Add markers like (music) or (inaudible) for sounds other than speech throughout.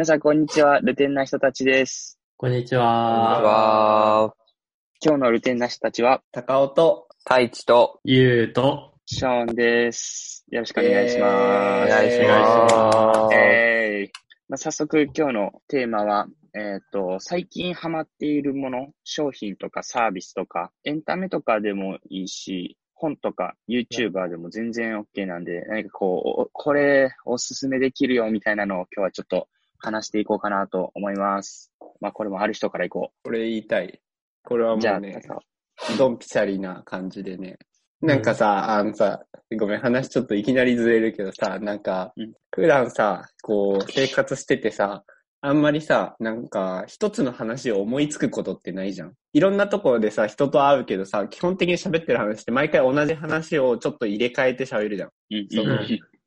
皆さん、こんにちは。ルテンな人たちです。こんにちこんにちは。は。今日のルテンな人たちは、高尾と太一とゆうと、ショーンです。よろしくお願いしおます。願いしお願いしま。ますえーまあ、早速、今日のテーマは、えっ、と、最近ハマっているもの、商品とかサービスとか、エンタメとかでもいいし、本とか YouTuber でも全然 OK なんで、何かこう、おこれおすすめできるよみたいなのを今日はちょっと話していこうかなと思います。まあ、これもある人からいここれ言いたい。これはもうね、ドンピシャリな感じでね。なんかさ、あのさ、ごめん、話ちょっといきなりずれるけどさ、なんかうん、普段さ、こう、生活しててさ、あんまりさ、なんか、一つの話を思いつくことってないじゃん。いろんなところでさ、人と会うけどさ、基本的に喋ってる話って毎回同じ話をちょっと入れ替えて喋るじゃん。うんその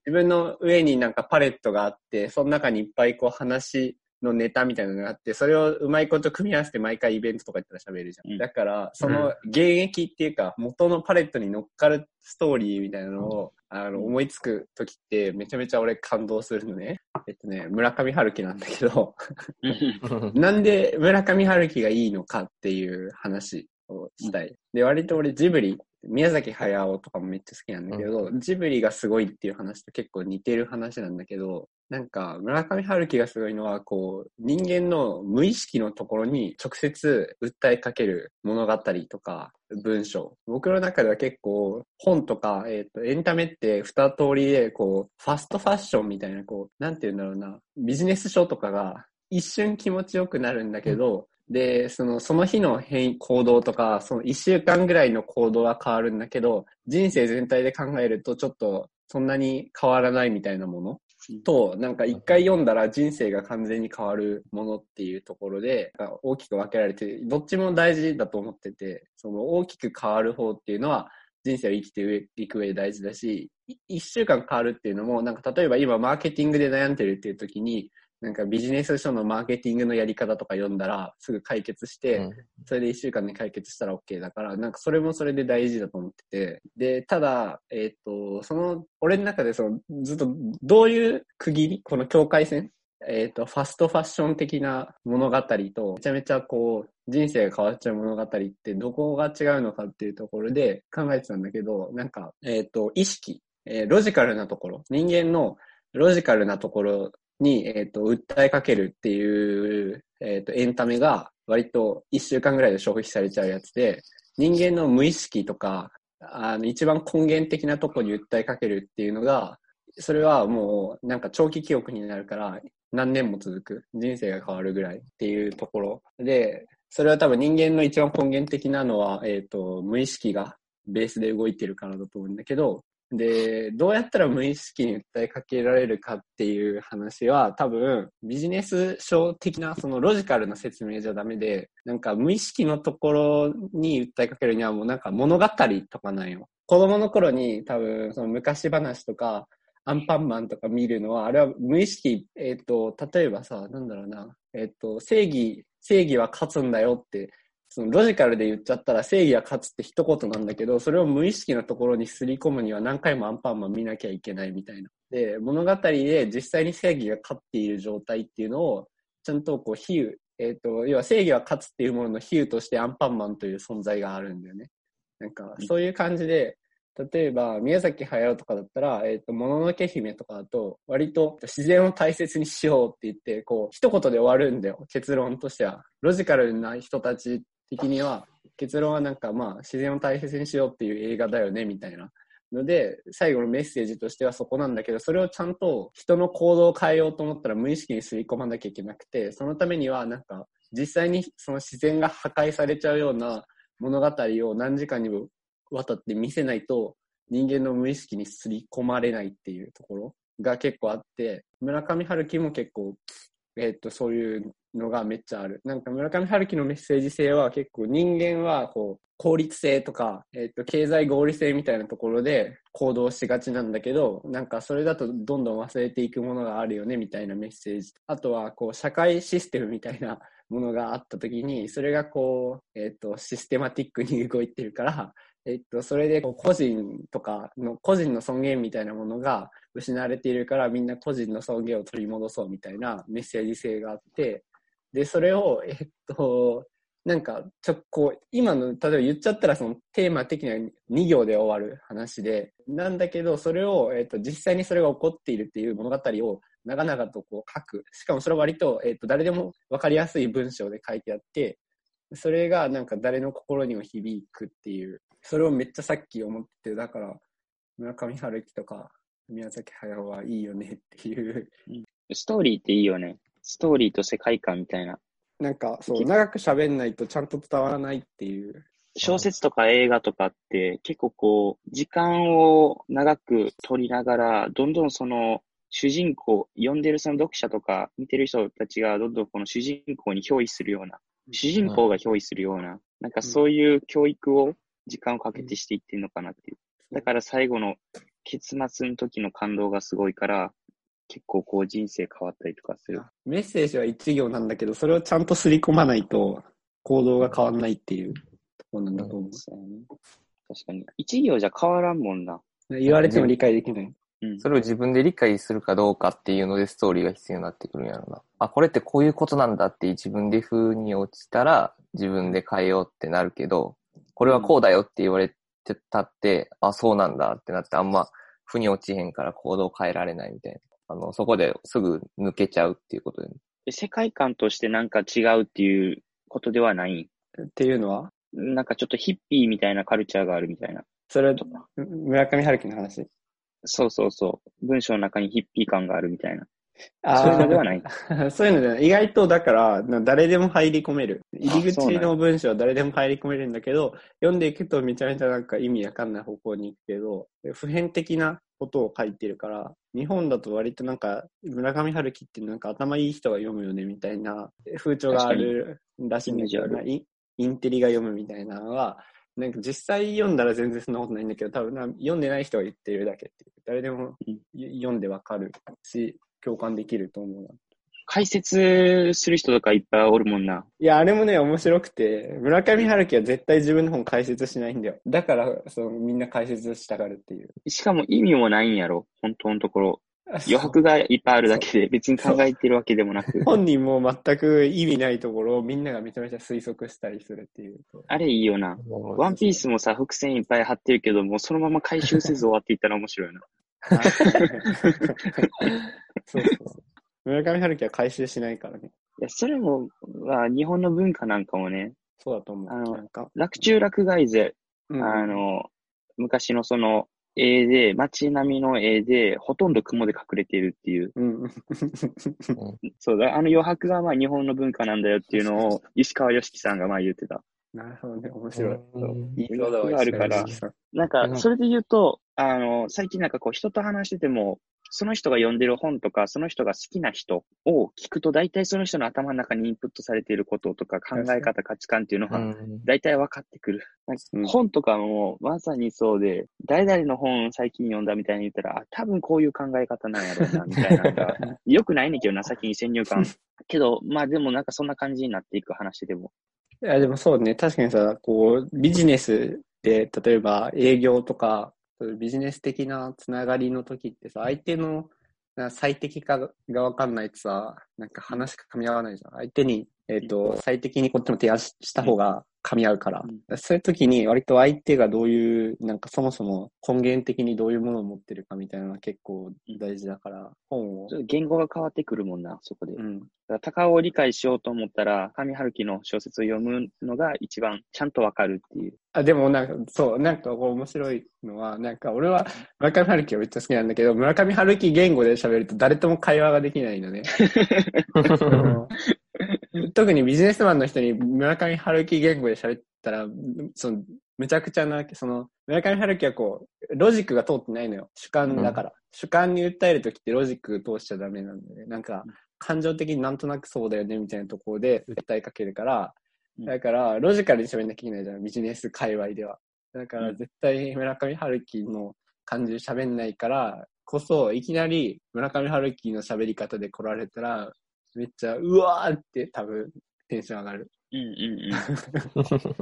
自分の上になんかパレットがあって、その中にいっぱいこう話のネタみたいなのがあって、それをうまいこと組み合わせて毎回イベントとか言ったら喋るじゃん。うんだから、その現役っていうか、元のパレットに乗っかるストーリーみたいなのを、あの、思いつくときってめちゃめちゃ俺感動するのね。えっとね、村上春樹なんだけど、(laughs) なんで村上春樹がいいのかっていう話をしたい。で、割と俺ジブリ、宮崎駿とかもめっちゃ好きなんだけど、ジブリがすごいっていう話と結構似てる話なんだけど、なんか村上春樹がすごいのは、こう、人間の無意識のところに直接訴えかける物語とか文章。僕の中では結構本とか、えっ、と、エンタメって二通りで、こう、ファストファッションみたいな、こう、なんて言うんだろうな、ビジネス書とかが一瞬気持ちよくなるんだけど、で、その、その日の変行動とか、その一週間ぐらいの行動は変わるんだけど、人生全体で考えるとちょっとそんなに変わらないみたいなものと、なんか一回読んだら人生が完全に変わるものっていうところで、大きく分けられて、どっちも大事だと思ってて、その大きく変わる方っていうのは、人生を生きていく上で大事だし、一週間変わるっていうのも、なんか例えば今マーケティングで悩んでるっていう時に、なんかビジネス書のマーケティングのやり方とか読んだらすぐ解決して、それで一週間で解決したら OK だから、なんかそれもそれで大事だと思ってて。で、ただ、えっ、と、その、俺の中でその、ずっとどういう区切りこの境界線えっ、と、ファストファッション的な物語と、めちゃめちゃこう、人生が変わっちゃう物語ってどこが違うのかっていうところで考えてたんだけど、なんか、えっ、と、意識、えーロジカルなところ、人間のロジカルなところに、えっ、と、訴えかけるっていう、えっ、と、エンタメが割と一週間ぐらいで消費されちゃうやつで、人間の無意識とか、あの、一番根源的なとこに訴えかけるっていうのが、それはもう、なんか長期記憶になるから、何年も続く。人生が変わるぐらいっていうところ。で、それは多分人間の一番根源的なのは、えっ、と、無意識がベースで動いてるからだと思うんだけど、で、どうやったら無意識に訴えかけられるかっていう話は多分ビジネス書的なそのロジカルな説明じゃダメで、なんか無意識のところに訴えかけるにはもうなんか物語とかなんよ。子供の頃に多分その昔話とかアンパンマンとか見るのは、あれは無意識、えっ、と、例えばさ、なんだろうな、えっ、と、正義、正義は勝つんだよってそのロジカルで言っちゃったら正義は勝つって一言なんだけど、それを無意識なところにすり込むには何回もアンパンマン見なきゃいけないみたいな。で、物語で実際に正義が勝っている状態っていうのを、ちゃんとこう比喩、えっ、と、要は正義は勝つっていうものの比喩としてアンパンマンという存在があるんだよね。なんか、そういう感じで、例えば、宮崎駿とかだったら、えっ、と、もののけ姫とかだと、割と自然を大切にしようって言って、こう、一言で終わるんだよ、結論としては。ロジカルな人たち的には、結論はなんかまあ、自然を大切にしようっていう映画だよね、みたいな。ので、最後のメッセージとしてはそこなんだけど、それをちゃんと人の行動を変えようと思ったら無意識に吸い込まなきゃいけなくて、そのためにはなんか、実際にその自然が破壊されちゃうような物語を何時間にもわたって見せないと、人間の無意識に刷り込まれないっていうところが結構あって、村上春樹も結構、えっ、と、そういうのがめっちゃある。なんか村上春樹のメッセージ性は結構人間はこう、効率性とか、えっ、と、経済合理性みたいなところで行動しがちなんだけど、なんかそれだとどんどん忘れていくものがあるよねみたいなメッセージ。あとはこう、社会システムみたいな (laughs) ものがあった時に、それがこう、えっ、と、システマティックに動いてるから、えっと、それでこう個人とかの、個人の尊厳みたいなものが失われているからみんな個人の尊厳を取り戻そうみたいなメッセージ性があって、で、それを、えっと、なんか、ちょ、こう、今の、例えば言っちゃったらそのテーマ的には2行で終わる話で、なんだけど、それを、えっと、実際にそれが起こっているっていう物語を長々とこう書く。しかもそれは割と、えっと、誰でも分かりやすい文章で書いてあって、それがなんか誰の心にも響くっていう、それをめっちゃさっき思ってて、だから、村上春樹とか宮崎駿はいいよねっていう、ストーリーっていいよね。ストーリーと世界観みたいな。なんかそう、長く喋んないとちゃんと伝わらないっていう。小説とか映画とかって結構こう、時間を長く取りながら、どんどんその主人公、読んでるその読者とか見てる人たちがどんどんこの主人公に憑依するような、主人公が憑依するような、なんかそういう教育を時間をかけてしていってるのかなっていう。だから最後の結末の時の感動がすごいから、結構こう人生変わったりとかする。メッセージは一行なんだけど、それをちゃんと刷り込まないと行動が変わんないっていうところなんだと思そうやね確かに。一行じゃ変わらんもんな。う。言われても理解できない。うん。それを自分で理解するかどうかっていうのでストーリーが必要になってくるんやろな。あ、これってこういうことなんだって自分で風に落ちたら自分で変えようってなるけど、これはこうだよって言われてたって、あ、そうなんだってなってあんま腑に落ちへんから行動変えられないみたいな。あの、そこですぐ抜けちゃうっていうことで、で世界観としてなんか違うっていうことではないっていうのは、なんかちょっとヒッピーみたいなカルチャーがあるみたいな。それは村上春樹の話？そうそうそう。文章の中にヒッピー感があるみたいな。(laughs) そういうのではない。(laughs) そういうのではない意外とだから、な誰でも入り込める。入り口の文章は誰でも入り込めるんだけど、読んでいくとめちゃめちゃなんか意味わかんない方向に行くけど、普遍的なことを書いてるから、日本だと割となんか村上春樹ってなんか頭いい人が読むよねみたいな風潮があるらしいんだけどインテリが読むみたいなのは、なんか実際読んだら全然そんなことないんだけど、多分な読んでない人が言ってるだけっていう。誰でも読んでわかるし、共感できると思うな。解説する人とかいっぱいおるもんな。いや、あれもね、面白くて、村上春樹は絶対自分の本解説しないんだよ。だから、その、みんな解説したがるっていう。しかも意味もないんやろ。本当のところ。余白がいっぱいあるだけで別に考えてるわけでもなく。本人も全く意味ないところをみんながめちゃめちゃ推測したりするっていう。あれいいよな。ワンピースもさ、伏線いっぱい貼ってるけど、もうそのまま回収せず終わっていったら面白いな。(laughs) そうそうそう。村上春樹は回収しないからね。いや、それも、は日本の文化なんかもね、そうだと思う。あのなんか、楽中楽外勢、うんあの、昔のその絵で、街並みの絵で、ほとんど雲で隠れているっていう。うん。(laughs) そうだ、あの余白がまあ日本の文化なんだよっていうのを、(laughs) 石川良樹さんがまあ言ってた。なるほどね、面白い。うんいいそうだあるからなんか、それで言うと、あの、最近なんかこう人と話してても、その人が読んでる本とか、その人が好きな人を聞くと、大体その人の頭の中にインプットされていることとか考え方、価値観っていうのうが、ん。大体分かってくる。本とかもまさにそうで、誰々の本最近読んだみたいに言ったら、あ、多分こういう考え方なんやろうな、みたいなのが。よくないねんけどな、(laughs) 先に先入観。けど、まあでもなんかそんな感じになっていく話でも。いや、でもそうね、確かにさ、こう、ビジネスで、例えば営業とか、そういうビジネス的なつながりの時ってさ、相手の最適化がわかんないとさ、なんか話が噛み合わないじゃん。相手に、えっ、と、最適にこっちも提案しした方が噛み合うから。うそういう時に割と相手がどういう、なんかそもそも根源的にどういうものを持ってるかみたいなのが結構大事だから、本をちょ。っと言語が変わってくるもんな、そこで。うん。だから高尾を理解しようと思ったら、上春樹の小説を読むのが一番ちゃんとわかるっていう。あ、でもなんか、そう、なんか面白いのは、なんか俺は村上春樹がめっちゃ好きなんだけど、村上春樹言語で喋ると誰とも会話ができないのね。(laughs) (laughs) 特にビジネスマンの人に村上春樹言語で喋ったら、その、むちゃくちゃな、その、村上春樹はこう、ロジックが通ってないのよ。主観だから。主観に訴えるときってロジック通しちゃダメなんだよね。なんか、感情的になんとなくそうだよねみたいなところで訴えかけるから、うんだから、ロジカルに喋んなきゃいけないじゃん、ビジネス界隈では。だから、絶対村上春樹の感じで喋んないから、こそ、いきなり村上春樹の喋り方で来られたら、めっちゃ、うわーって多分、テンション上がる。うんう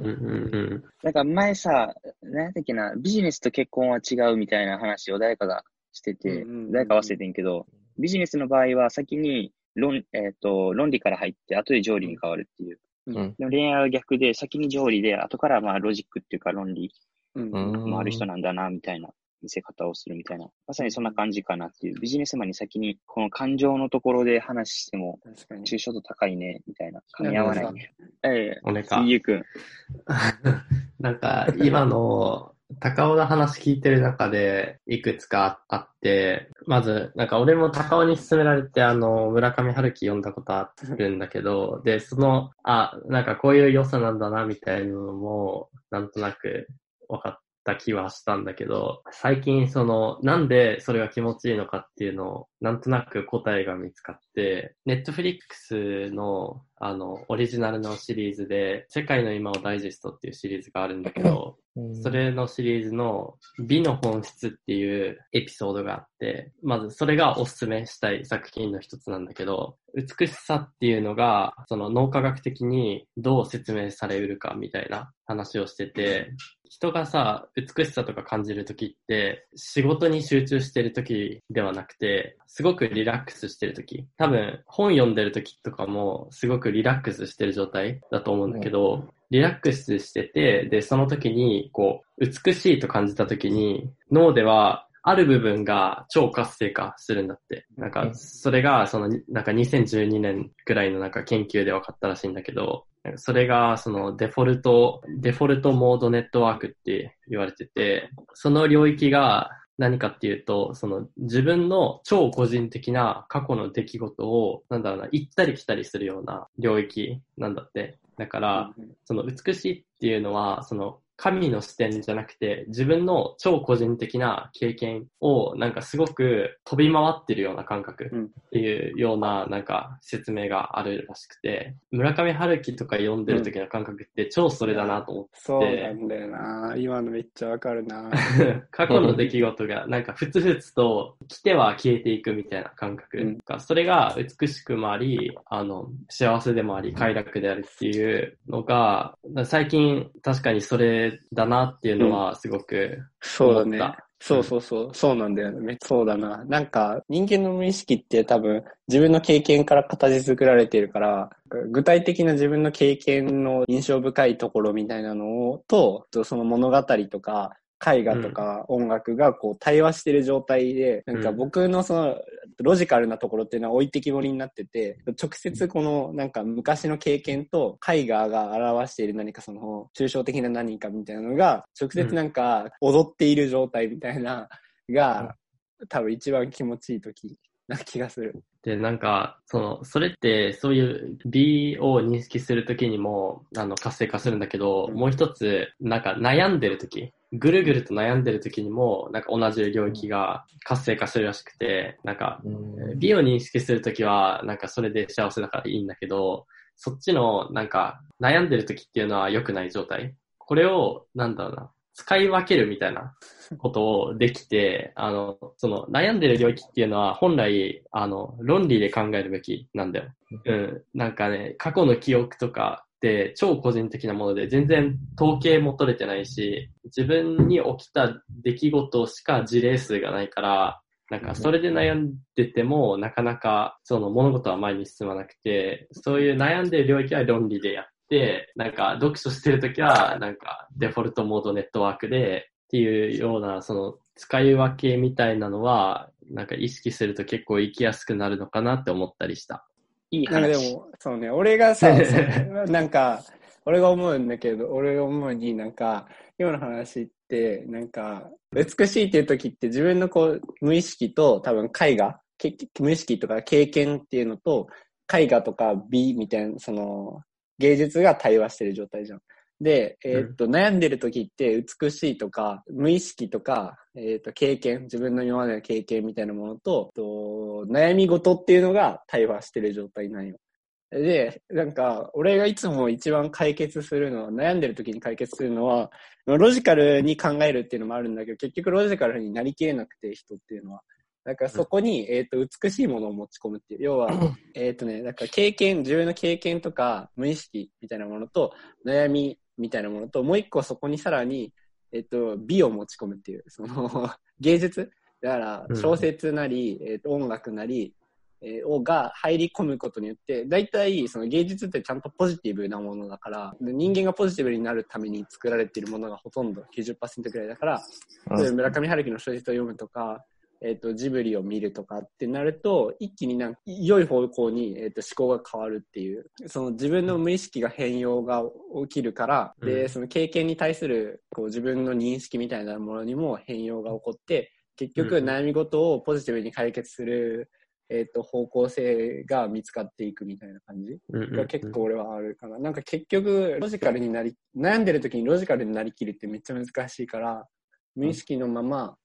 んうん。なんか前さ、何やったっけな、ビジネスと結婚は違うみたいな話を誰かがしてて、誰か忘れてんけど、ビジネスの場合は先に論,、えっと論理から入って、後で条理に変わるっていう。うんでも恋愛は逆で、先に条理で、後からまあロジックっていうか論理もある人なんだな、みたいな見せ方をするみたいな。まさにそんな感じかなっていう。ビジネスマンに先にこの感情のところで話しても、確かに。抽象度高いね、みたいな。噛み合わないね。ええ俺か。ゆうくん。(laughs) なんか、今の、高尾の話聞いてる中で、いくつかあって、まず、なんか俺も高尾に勧められて、あの、村上春樹読んだことあるんだけど、で、その、あ、なんかこういう良さなんだな、みたいなのも、なんとなく分かった気はしたんだけど、最近その、なんでそれが気持ちいいのかっていうのを、なんとなく答えが見つかって、ネットフリックスの、あの、オリジナルのシリーズで、世界の今をダイジェストっていうシリーズがあるんだけど、それのシリーズの美の本質っていうエピソードがあって、まずそれがおすすめしたい作品の一つなんだけど、美しさっていうのが、その脳科学的にどう説明されうるかみたいな話をしてて、人がさ、美しさとか感じるときって、仕事に集中してるときではなくて、すごくリラックスしてるとき。多分、本読んでるときとかも、すごくリラックスしてる状態だと思うんだけど、リラックスしてて、で、その時に、こう、美しいと感じた時に、脳では、ある部分が超活性化するんだって。なんか、それが、その、なんか2012年くらいのなんか研究で分かったらしいんだけど、それが、そのデフォルト、デフォルトモードネットワークって言われてて、その領域が何かっていうと、その自分の超個人的な過去の出来事を、なんだろうな、行ったり来たりするような領域なんだって。だから、その美しいっていうのは、その神の視点じゃなくて、自分の超個人的な経験をなんかすごく飛び回ってるような感覚うんっていうようななんか説明があるらしくて、村上春樹とか読んでる時の感覚って超それだなと思って、そうなんだよな。今のめっちゃわかるな。(laughs) 過去の出来事がなんかふつふつと来ては消えていくみたいな感覚うんが、それが美しくもあり、あの、幸せでもあり、快楽であるっていうのが、最近確かにそれだなっていうのはすごくそうだね。そうそうそう。そうなんだよね。めそうだな。なんか、人間の無意識って多分、自分の経験から形作られているから、具体的な自分の経験の印象深いところみたいなのを、と、とその物語とか、絵画とか音楽がこう対話してる状態で、なんか僕のそのロジカルなところっていうのは置いてきぼりになってて、直接このなんか昔の経験と絵画が表している何かその抽象的な何かみたいなのが、直接なんか踊っている状態みたいなが、多分一番気持ちいい時な気がする。で、なんか、その、それって、そういう美を認識するときにも、あの、活性化するんだけど、うん。もう一つ、なんか悩んでるとき、ぐるぐると悩んでるときにも、なんか同じ領域が活性化するらしくて、なんか、美を認識するときは、なんかそれで幸せだからいいんだけど、そっちの、なんか、悩んでるときっていうのは良くない状態。これを、なんだろうな、使い分けるみたいなことをできて、あの、その悩んでる領域っていうのは本来、あの、論理で考えるべきなんだよ。うん。なんかね、過去の記憶とかって超個人的なもので全然統計も取れてないし、自分に起きた出来事しか事例数がないから、なんかそれで悩んでてもなかなかその物事は前に進まなくて、そういう悩んでる領域は論理でやって、なんか読書してるときはなんかデフォルトモードネットワークでっていうようなその使い分けみたいなのはなんか意識すると結構生きやすくなるのかなって思ったりした。いいなんかで話。も、そうね、俺がさ、(laughs) なんか、俺が思うんだけど、俺が思うになんか、今の話って、なんか、美しいっていう時って自分のこう、無意識と多分絵画、け無意識とか経験っていうのと、絵画とか美みたいな、その、芸術が対話してる状態じゃん。で、えーっと、悩んでる時って美しいとか、無意識とか、えーっと、経験、自分の今までの経験みたいなものと、と悩み事っていうのが対話してる状態なんよ。で、なんか、俺がいつも一番解決するのは、悩んでる時に解決するのは、ロジカルに考えるっていうのもあるんだけど、結局ロジカルになりきれなくて、人っていうのは。だからそこに、えっ、と、美しいものを持ち込むっていう。要は、(laughs) えっとね、だから経験、自分の経験とか、無意識みたいなものと、悩みみたいなものと、もう一個そこにさらに、えっ、と、美を持ち込むっていう、その、(laughs) 芸術？だから、小説なり、えっ、と、音楽なり、えーをが入り込むことによって、大体その芸術ってちゃんとポジティブなものだから、で人間がポジティブになるために作られているものがほとんど90%くらいだから、村上春樹の小説を読むとか、えっ、と、ジブリを見るとかってなると、一気になんか良い方向に、えっと思考が変わるっていう、その自分の無意識が変容が起きるから、うん。で、その経験に対するこう自分の認識みたいなものにも変容が起こって、結局うん悩み事をポジティブに解決する、えっ、と、方向性が見つかっていくみたいな感じが結構俺はあるかな。なんか結局、ロジカルになり、悩んでる時にロジカルになりきるってめっちゃ難しいから、無意識のまま、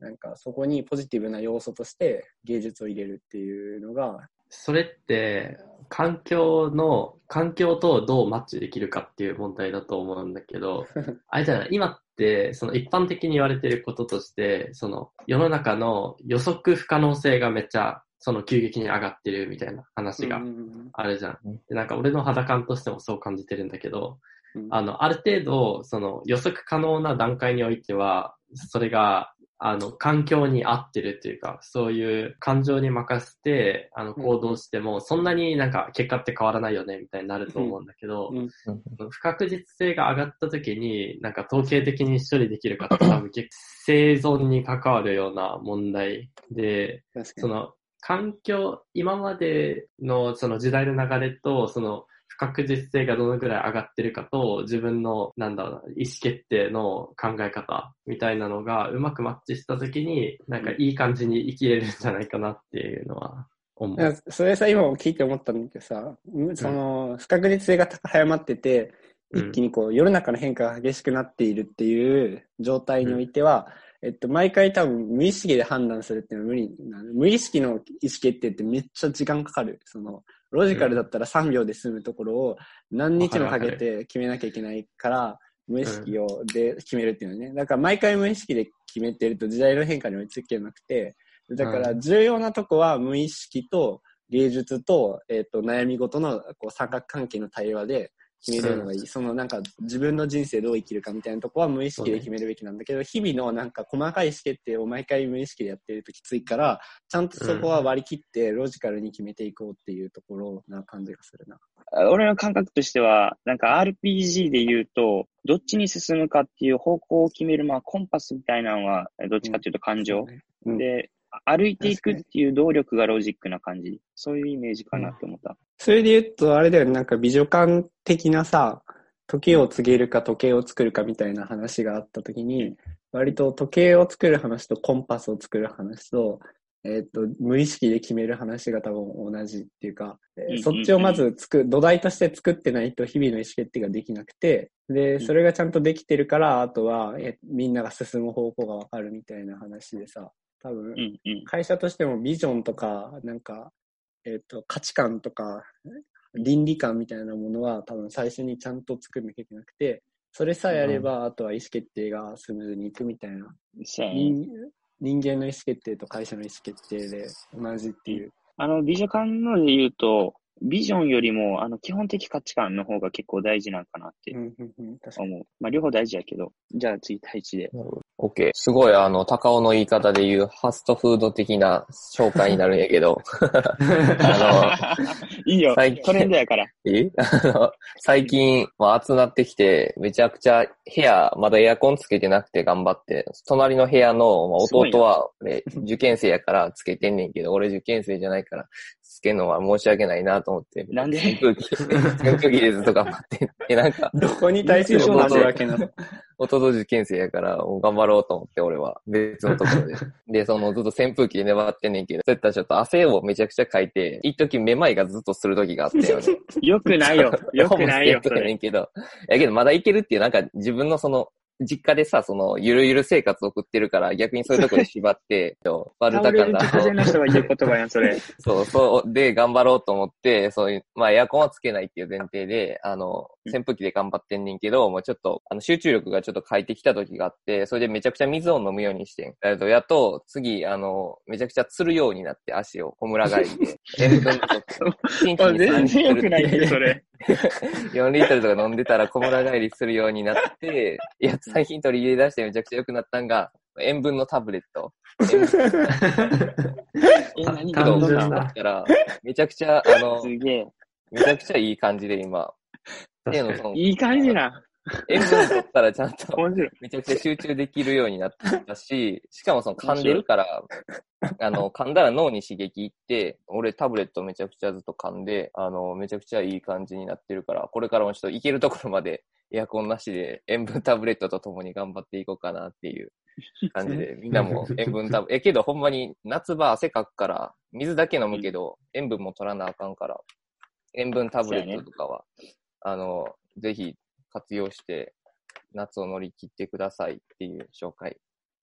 なんかそこにポジティブな要素として芸術を入れるっていうのが、それって、環境の、環境とどうマッチできるかっていう問題だと思うんだけど、(laughs) あれじゃない、今って、その一般的に言われてることとして、その世の中の予測不可能性がめっちゃ、その急激に上がってるみたいな話がうんあるじゃんうん。でなんか俺の肌感としてもそう感じてるんだけど、うんあの、ある程度、その予測可能な段階においては、それが、あの、環境に合ってるっていうか、そういう感情に任せて、あの、行動しても、そんなになんか結果って変わらないよね、みたいになると思うんだけど、うん。不確実性が上がった時に、なんか統計的に処理できるかって (laughs) 多分生存に関わるような問題で、その環境、今までのその時代の流れと、その不確実性がどのくらい上がってるかと、自分の、なんだろうな、意思決定の考え方みたいなのがうまくマッチしたときに、なんかいい感じに生きれるんじゃないかなっていうのは思う。それさ、今も聞いて思ったんだけどさ、その、不確実性が早まってて、うん一気にこう、世の中の変化が激しくなっているっていう状態においては、えっと、毎回多分無意識で判断するっていうのは無理なの。無意識の意思決定ってめっちゃ時間かかる。その、ロジカルだったら3秒で済むところを何日もかけて決めなきゃいけないから、無意識をで決めるっていうのね。だから毎回無意識で決めてると時代の変化に追いつけなくて、だから重要なとこは無意識と芸術と、えっ、と、悩み事のこう三角関係の対話で決めれるのがいい。そのなんか自分の人生どう生きるかみたいなとこは無意識で決めるべきなんだけど、日々のなんか細かい意思決定を毎回無意識でやってるときついから、ちゃんとそこは割り切ってロジカルに決めていこうっていうところな感じがするな。俺の感覚としては、なんか RPG で言うと、どっちに進むかっていう方向を決める、まあコンパスみたいなのは、どっちかっていうと感情。うんで、歩いていくっていう動力がロジックな感じ？そういうイメージかなって思った。それで言うと、あれだよね、なんか美女館的なさ、時を告げるか時計を作るかみたいな話があったときに、割と時計を作る話とコンパスを作る話と、えっ、と、無意識で決める話が多分同じっていうか、えーうんうんうん。そっちをまずつく、土台として作ってないと日々の意思決定ができなくて、で、ん。それがちゃんとできてるから、あとは、えみんなが進む方向がわかるみたいな話でさ、多分、うんうん。会社としてもビジョンとか、なんか、えっ、と、価値観とか、倫理観みたいなものは多分最初にちゃんと作んなきゃいけなくて、それさえあれば、あとは意思決定がスムーズにいくみたいな。人人間の意思決定と会社の意思決定で同じっていう。あの、美女館ので言うと、ビジョンよりも、あの、基本的価値観の方が結構大事なんかなってうんうんうん、う。まあ、両方大事やけど。じゃあ次、第一で。OK。すごい、あの、高尾の言い方で言う、ファストフード的な紹介になるんやけど、あ (laughs) いいよ最近。トレンドやから。え？(laughs) あの、最近、まあ、暑なってきて、めちゃくちゃ部屋、まだエアコンつけてなくて頑張って、隣の部屋の、まあ、弟は、ね、受験生やからつけてんねんけど、俺受験生じゃないから、つけるのは申し訳ないなと思って。なんで？扇風機、扇風機でずっと頑張って。で、なんか、どこに対する申し訳なの？弟受験生やから、頑張ろうと思って、俺は。別のところで。(laughs) で、そのずっと扇風機で粘ってんねんけど、そういったらちょっと汗をめちゃくちゃかいて、一時めまいがずっとする時があったよね。よくないよ。よくないよ、そほぼスケートやねれ。んけど。やけど、まだいけるっていう、なんか自分のその、実家でさ、その、ゆるゆる生活を送ってるから、逆にそういうとこで縛って、バルタカンだ直前の人が言う言葉やん、それ。(laughs) そう、そう、で、頑張ろうと思って、そういう、まあ、エアコンはつけないっていう前提で、あの、うん扇風機で頑張ってんねんけど、もうちょっと、あの、集中力がちょっと変えてきた時があって、それでめちゃくちゃ水を飲むようにしてん。えっと、やっと、次、あの、めちゃくちゃ釣るようになって、足を、小村帰りで。塩分不足。(laughs) 一日に3全然良くないね、それ。(laughs) 4リットルとか飲んでたら小村帰りするようになって、(laughs) いや、最近取り入れ出してめちゃくちゃ良くなったんが、塩分のタブレット。何けど、単純だだったら、めちゃくちゃ、あのす、げえ。めちゃくちゃいい感じで今。いい感じな。塩分取ったらちゃんと。(laughs) めちゃくちゃ集中できるようになったし、しかもその噛んでるから、あの、噛んだら脳に刺激いって、俺タブレットめちゃくちゃずっと噛んで、あの、めちゃくちゃいい感じになってるから、これからもちょっと行けるところまでエアコンなしで塩分タブレットと共に頑張っていこうかなっていう感じで、(laughs) みんなも塩分タブ、(laughs) え、けどほんまに夏場汗かくから、水だけ飲むけど、塩分も取らなあかんから、塩分タブレットとかは、あの、ぜひ活用して、夏を乗り切ってくださいっていう紹介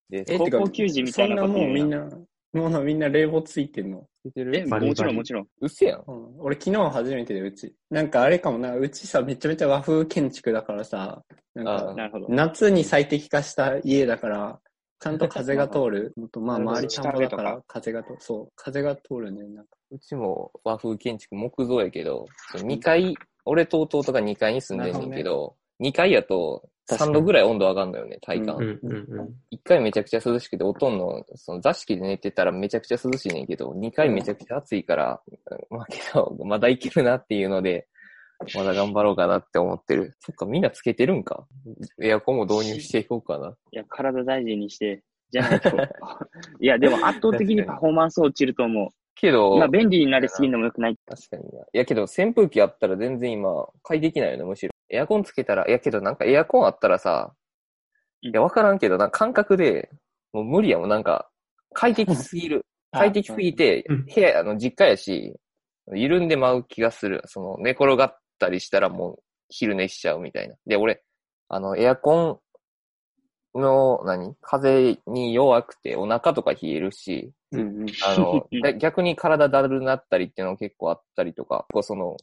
です。高校球児みたいなそんなもうみんな。な、もうみんな冷房ついてんの？聞いてえ、るバリバリもちろんもちろん。うっせやん。うん、俺昨日初めてでうち。なんかあれかもな、うちさ、めちゃめちゃ和風建築だからさ、なんあかなるほど。夏に最適化した家だから、ちゃんと風が通る？とまあ周り田んぼだか下ら風が通る。そう、風が通るね。なんかうちも和風建築木造やけど、2階、俺と弟が2階に住んでんねんけど、2階やと3度ぐらい温度上がるのよね、体感。うんうんうん。1階めちゃくちゃ涼しくて、おとんのその座敷で寝てたらめちゃくちゃ涼しいねんけど、2階めちゃくちゃ暑いから、まあけど、まだいけるなっていうので、まだ頑張ろうかなって思ってる。そっか、みんなつけてるんかエアコンも導入していこうかな。いや、体大事にして、じゃないと。(laughs) いや、でも圧倒的にパフォーマンス落ちると思けど、う。まあ、便利になりすぎるのも良くない。確かにな。いやけど、扇風機あったら全然今、快適なんよね、むしろ。エアコンつけたら、いやけどなんかエアコンあったらさ、いや、わからんけど、なんか感覚で、もう無理やもん、なんか、快適すぎる。(laughs) 快適すぎてうん、部屋、あの、実家やし、緩んでまう気がする。その、寝転がったりしたらもう、昼寝しちゃうみたいな。で、俺、あの、エアコンの、何？風に弱くて、お腹とか冷えるし、うんうん。あの、(laughs) で逆に体だるなったりっていうの結構あったりとか、こうその、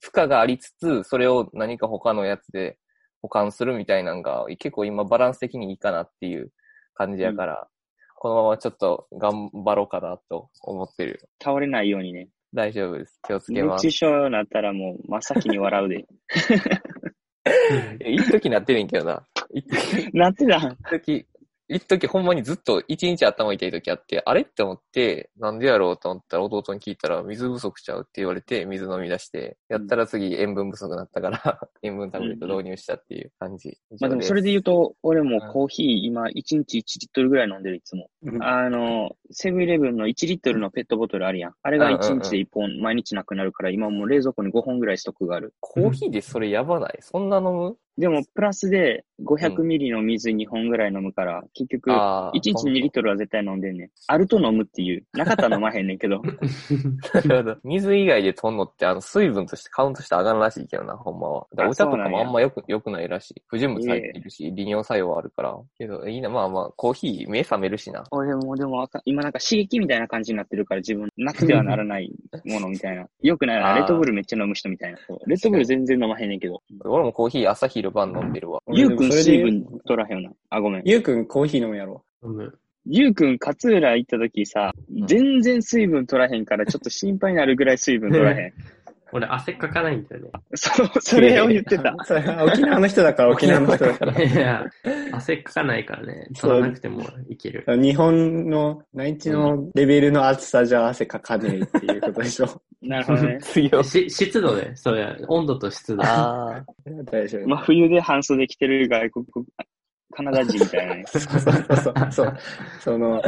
負荷がありつつ、それを何か他のやつで保管するみたいなのが、結構今バランス的にいいかなっていう感じやから、このままちょっと頑張ろうかなと思ってる。倒れないようにね。大丈夫です。気をつけます熱中。症になったらもう真っ先に笑うで。(laughs) え一時なってるんけどな。(laughs) なってた一時、一時ほんまにずっと一日頭痛い時あって、あれって思って、なんでやろうと思ったら弟に聞いたら、水不足ちゃうって言われて、水飲み出して、やったら次塩分不足になったから、(laughs) 塩分タブレット導入したっていう感じ。まあでもそれで言うと、俺もコーヒー今1日1リットルぐらい飲んでるいつも。うんあの、セブンイレブンの1リットルのペットボトルあるやん。あれが1日で1本毎日なくなるから、今もう冷蔵庫に5本ぐらいストックがある。コーヒーでそれやばない？そんな飲む？でも、プラスで500ミリの水2本ぐらい飲むから、結局、1あー日2リットルは絶対飲んでんねん。あると飲むっていう。なかったら飲まへんねんけど。(laughs) なるほど。水以外で取んのって、あの、水分としてカウントして上がるらしいけどな、ほんまは。だお茶とかもあんまよく、良くないらしい。不純物入ってるし、利尿作用あるから。けど、いいな、まあまあ、コーヒー目覚めるしな。俺もでも今なんか刺激みたいな感じになってるから自分なくてはならないものみたいな。(laughs) よくないな。レッドブルめっちゃ飲む人みたいな。レッドブル全然飲まへんねんけど。俺もコーヒー朝昼晩飲んでるわ。ゆうくん水分取らへんよな。あ、ごめん。ゆうくんコーヒー飲むやろ。飲むゆうくん勝浦行った時さ、全然水分取らへんからちょっと心配になるぐらい水分取らへん。(laughs) 俺汗かかないんだよね。そう、それを言ってた。(laughs) それは沖縄の人だから (laughs) 沖縄の人だから。いや、汗かかないからね。取らなくてもいける。日本の内地のレベルの暑さじゃ汗かかねえっていうことでしょ。(laughs) なるほどね。強し湿度で、それ、温度と湿度。ああ。大丈夫。真冬で半袖着てる外国、カナダ人みたいなね。そうそうそうそう。その、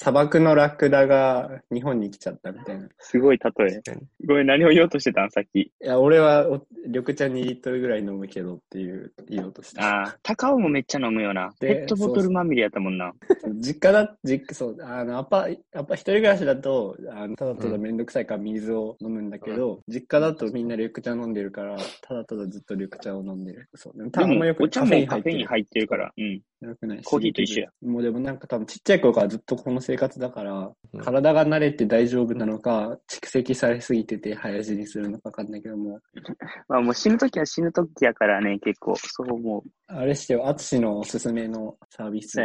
砂漠のラクダが日本に来ちゃったみたいな。いすごい例え。ごめん、何を言おうとしてたん？さっき。や、俺はお緑茶2リットルぐらい飲むけどっていう言おうとしてた。ああ、高尾もめっちゃ飲むよな。でペットボトルまみれやったもんな。実家だ、実家、そう、あの、アパ、アパ一人暮らしだと、あの、ただただめんどくさいから水を飲むんだけど、実家だとみんな緑茶飲んでるから、ただただずっと緑茶を飲んでる。そう。でもでもあんまよ、くお茶もカフェイン入ってるから。うん。よくないしコーヒーと一緒や。もうでもなんか多分ちっちゃい頃からずっとこの生活だから、うん体が慣れて大丈夫なのか、蓄積されすぎてて早死にするのかわかんないけども、(laughs) まあもう死ぬときは死ぬときやからね、結構、そう思う。あれしてよ、アツシのおすすめのサービス。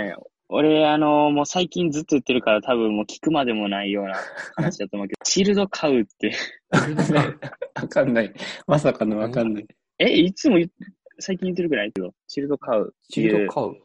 俺、あのもう最近ずっと言ってるから多分もう聞くまでもないような (laughs) 話だと思うけど、チルド買うって。わかんない。まさかのわかんない。え、いつも最近言ってるくらいけど、チルド買うチ。ルド買う？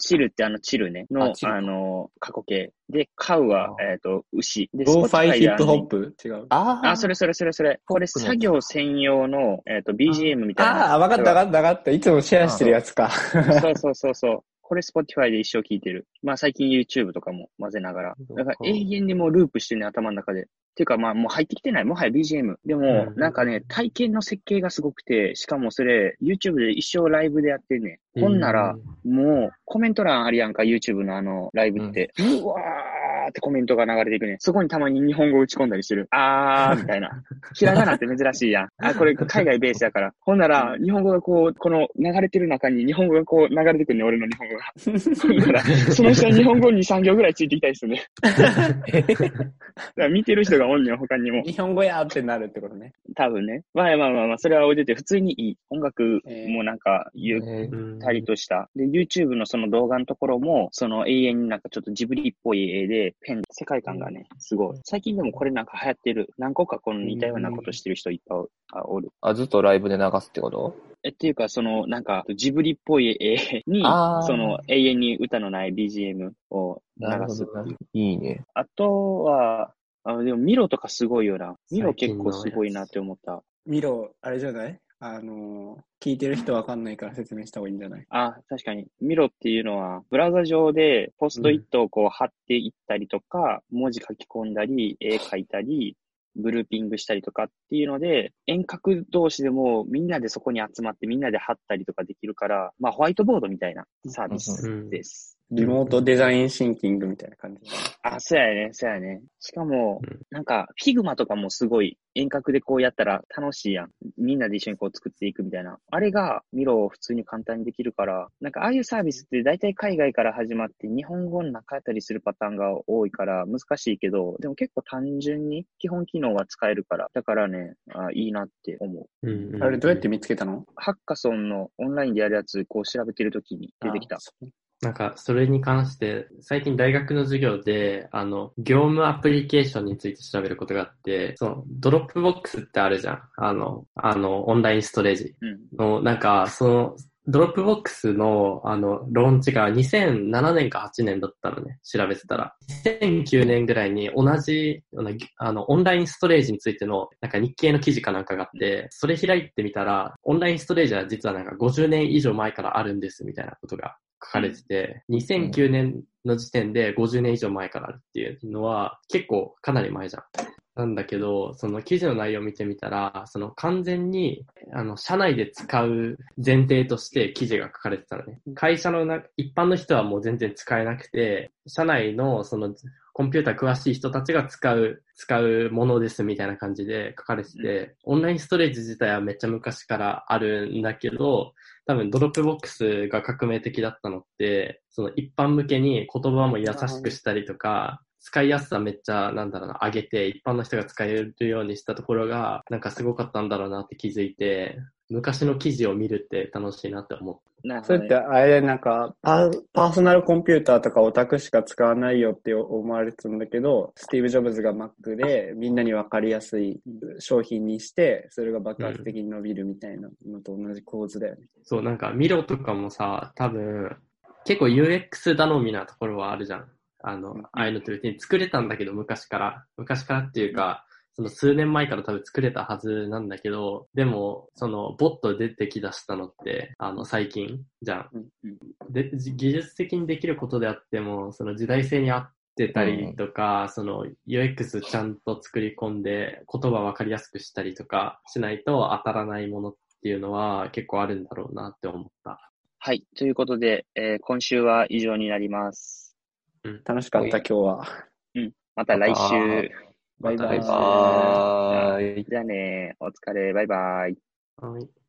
チルってあのチルね。の、あチルあの過去形。で、買うは、あえっ、と、牛。で、ローファイヒップホッでプ？違う。ああそれそれそれそれ。これ作業専用の、えっ、と、BGM みたいな。ああ、わかったわかったわかった。いつもシェアしてるやつか。そうそうそうそう。これ Spotify で一生聞いてる。まあ最近 YouTube とかも混ぜながら。だから永遠にもうループしてるね、頭の中で。っていうかまあもう入ってきてない。もはや BGM。でもう、んなんかね、体験の設計がすごくて、しかもそれ YouTube で一生ライブでやってんね。ほんなら、もうコメント欄あるやんか、YouTube のあのライブって。うわーってコメントが流れていくね。そこにたまに日本語打ち込んだりしてる。あーみたいな。(laughs) ひらがなって珍しいやん。あ、これ海外ベースやから。ほんなら、日本語がこう、この流れてる中に日本語がこう流れてくるね、俺の日本語が。ほんなら、その下に日本語に3行ぐらいついてきたりするね。だから見てる人がおんねん、他にも。日本語やってなるってことね。多分ね。まあまあまあまあ、それは置いてて、普通にいい。音楽えーもなんか、ゆったりとした。で、YouTube のその動画のところも、その永遠になんかちょっとジブリっぽい絵で、ペン、世界観がね、すごい。最近でもこれなんか流行ってる。何個かこの似たようなことしてる人いっぱいおあおる。あ、ずっとライブで流すってこと？え、っていうか、その、なんか、ジブリっぽい絵にその、永遠に歌のない BGM を流すっていう。いいね。あとは、あの、でもミロとかすごいよな。ミロ結構すごいなって思った。ミロ、あれじゃない？あのー、聞いてる人わかんないから説明した方がいいんじゃない？あ、確かに。ミロっていうのは、ブラウザ上でポストイットをこう貼っていったりとか、文字書き込んだり、絵描いたり、グルーピングしたりとかっていうので、遠隔同士でもみんなでそこに集まってみんなで貼ったりとかできるから、まあホワイトボードみたいなサービスです。リモートデザインシンキングみたいな感じ。あ、そうやね、そうやね。しかもうん、なんか、 Figma とかもすごい遠隔でこうやったら楽しいやん。みんなで一緒にこう作っていくみたいな。あれが Miro を普通に簡単にできるから、なんかああいうサービスって大体海外から始まって日本語の中やったりするパターンが多いから難しいけど、でも結構単純に基本機能は使えるから、だからね、あいいなって思う。うんうんあれどうやって見つけたの？ハッカソンのオンラインでやるやつ、こう調べてるときに出てきたなんか、それに関して、最近大学の授業で、あの、業務アプリケーションについて調べることがあって、その、 Dropboxってあるじゃん。あの、あの、オンラインストレージうん。の、なんか、その、ドロップボックスの、あの、ローンチが2007年か8年だったのね、調べてたら。2009年ぐらいに同じ、あの、オンラインストレージについての、なんか日経の記事かなんかがあって、それ開いてみたら、オンラインストレージは実はなんか50年以上前からあるんですみたいなことが書かれてて、2009年の時点で50年以上前からあるっていうのは結構かなり前じゃん。なんだけど、その記事の内容を見てみたら、その完全に、あの、社内で使う前提として記事が書かれてたのね。会社のな、一般の人はもう全然使えなくて、社内のその、コンピューター詳しい人たちが使う、使うものですみたいな感じで書かれてて、オンラインストレージ自体はめっちゃ昔からあるんだけど、多分 Dropbox が革命的だったのって、その一般向けに言葉も優しくしたりとか、使いやすさめっちゃ、なんだろうな、上げて、一般の人が使えるようにしたところが、なんかすごかったんだろうなって気づいて、昔の記事を見るって楽しいなって思っなるほどねそれって、あれなんかパー、パーソナルコンピューターとかオタクしか使わないよって思われてたんだけど、スティーブ・ジョブズが Mac でみんなにわかりやすい商品にして、それが爆発的に伸びるみたいなのと同じ構図だよね。そう、なんかミロとかもさ、多分、結構 UX 頼みなところはあるじゃん。あの、ああいうのって別に作れたんだけど、昔から。昔からっていうか、その数年前から多分作れたはずなんだけど、でも、その、ボット出てきだしたのって、あの、最近じゃん。うんうんで、じ技術的にできることであっても、その時代性に合ってたりとか、その UX ちゃんと作り込んで言葉分かりやすくしたりとかしないと当たらないものっていうのは結構あるんだろうなって思った。はい。ということで、えー今週は以上になります。楽しかった、今日は。また来週。バイバイバイバーイ。じゃあね、お疲れ、バイバイ。はい